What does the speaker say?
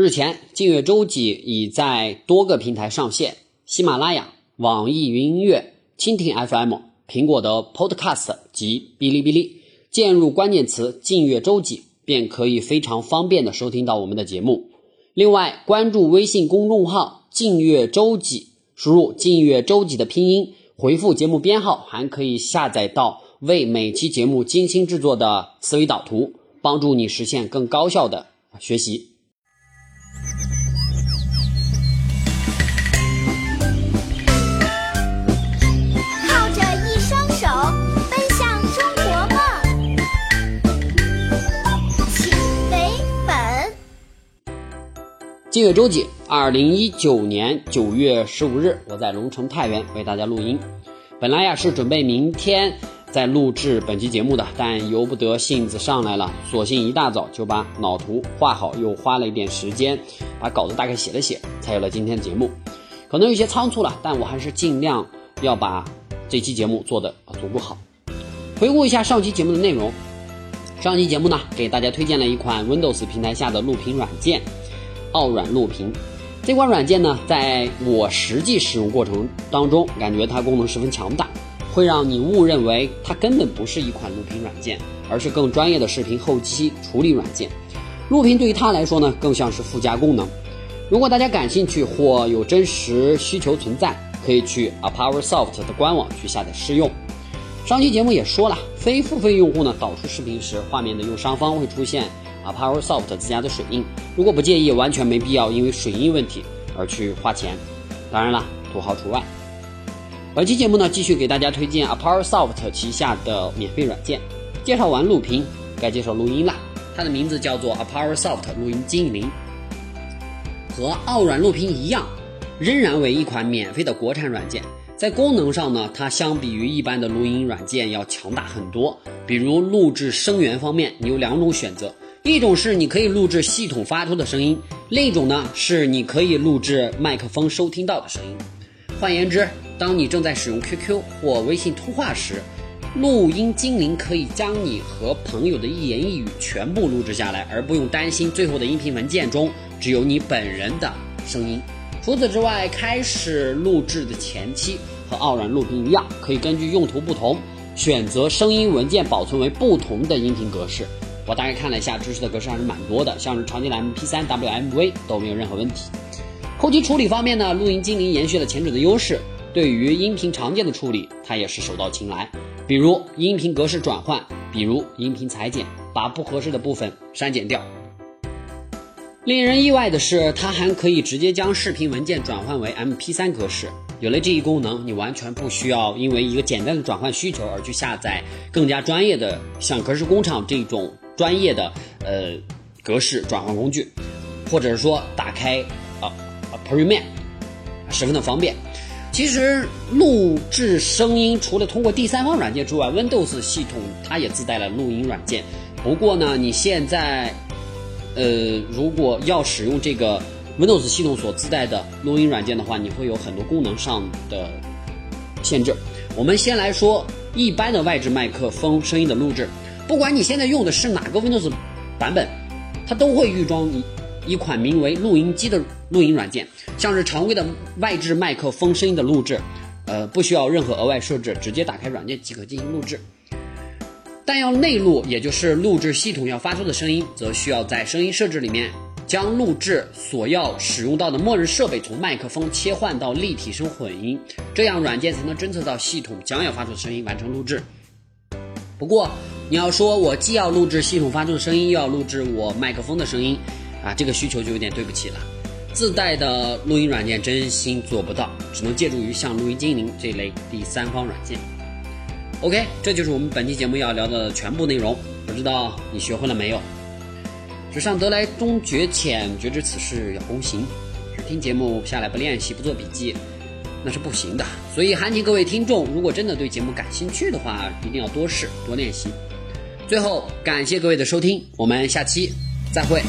日前，静月周记已在多个平台上线：喜马拉雅、网易云音乐、蜻蜓 FM、苹果的 Podcast 及哔哩哔哩。键入关键词“静月周记”，便可以非常方便的收听到我们的节目。另外，关注微信公众号“静月周记”，输入“静月周记”的拼音，回复节目编号，还可以下载到为每期节目精心制作的思维导图，帮助你实现更高效的学习。静月周记，二零一九年九月十五日，我在龙城太原为大家录音。本来呀是准备明天再录制本期节目的，但由不得性子上来了，索性一大早就把脑图画好，又花了一点时间把稿子大概写了写，才有了今天的节目。可能有些仓促了，但我还是尽量要把这期节目做得足够好。回顾一下上期节目的内容，上期节目呢给大家推荐了一款 Windows 平台下的录屏软件。奥软录屏这款软件呢，在我实际使用过程当中，感觉它功能十分强大，会让你误认为它根本不是一款录屏软件，而是更专业的视频后期处理软件。录屏对于它来说呢，更像是附加功能。如果大家感兴趣或有真实需求存在，可以去 APowerSoft 的官网去下载试用。上期节目也说了，非付费用户呢导出视频时，画面的右上方会出现。啊，PowerSoft 自家的水印，如果不介意，完全没必要因为水印问题而去花钱。当然了，土豪除外。本期节目呢，继续给大家推荐 APowerSoft 旗下的免费软件。介绍完录屏，该介绍录音啦。它的名字叫做 APowerSoft 录音精灵，和奥软录屏一样，仍然为一款免费的国产软件。在功能上呢，它相比于一般的录音软件要强大很多。比如录制声源方面，你有两种选择。一种是你可以录制系统发出的声音，另一种呢是你可以录制麦克风收听到的声音。换言之，当你正在使用 QQ 或微信通话时，录音精灵可以将你和朋友的一言一语全部录制下来，而不用担心最后的音频文件中只有你本人的声音。除此之外，开始录制的前期和傲软录屏一样，可以根据用途不同，选择声音文件保存为不同的音频格式。我大概看了一下，支持的格式还是蛮多的，像是常见的 MP3、WMV 都没有任何问题。后期处理方面呢，录音精灵延续了前者的优势，对于音频常见的处理，它也是手到擒来。比如音频格式转换，比如音频裁剪，把不合适的部分删减掉。令人意外的是，它还可以直接将视频文件转换为 MP3 格式。有了这一功能，你完全不需要因为一个简单的转换需求而去下载更加专业的像格式工厂这种。专业的呃格式转换工具，或者是说打开啊啊 Premiere，十分的方便。其实录制声音除了通过第三方软件之外，Windows 系统它也自带了录音软件。不过呢，你现在呃如果要使用这个 Windows 系统所自带的录音软件的话，你会有很多功能上的限制。我们先来说一般的外置麦克风声音的录制。不管你现在用的是哪个 Windows 版本，它都会预装一一款名为录音机的录音软件，像是常规的外置麦克风声音的录制，呃，不需要任何额外设置，直接打开软件即可进行录制。但要内录，也就是录制系统要发出的声音，则需要在声音设置里面将录制所要使用到的默认设备从麦克风切换到立体声混音，这样软件才能侦测到系统将要发出的声音，完成录制。不过，你要说我既要录制系统发出的声音，又要录制我麦克风的声音，啊，这个需求就有点对不起了。自带的录音软件真心做不到，只能借助于像录音精灵这类第三方软件。OK，这就是我们本期节目要聊的全部内容。不知道你学会了没有？纸上得来终觉浅，绝知此事要躬行。只听节目下来不练习不做笔记，那是不行的。所以还请各位听众，如果真的对节目感兴趣的话，一定要多试多练习。最后，感谢各位的收听，我们下期再会。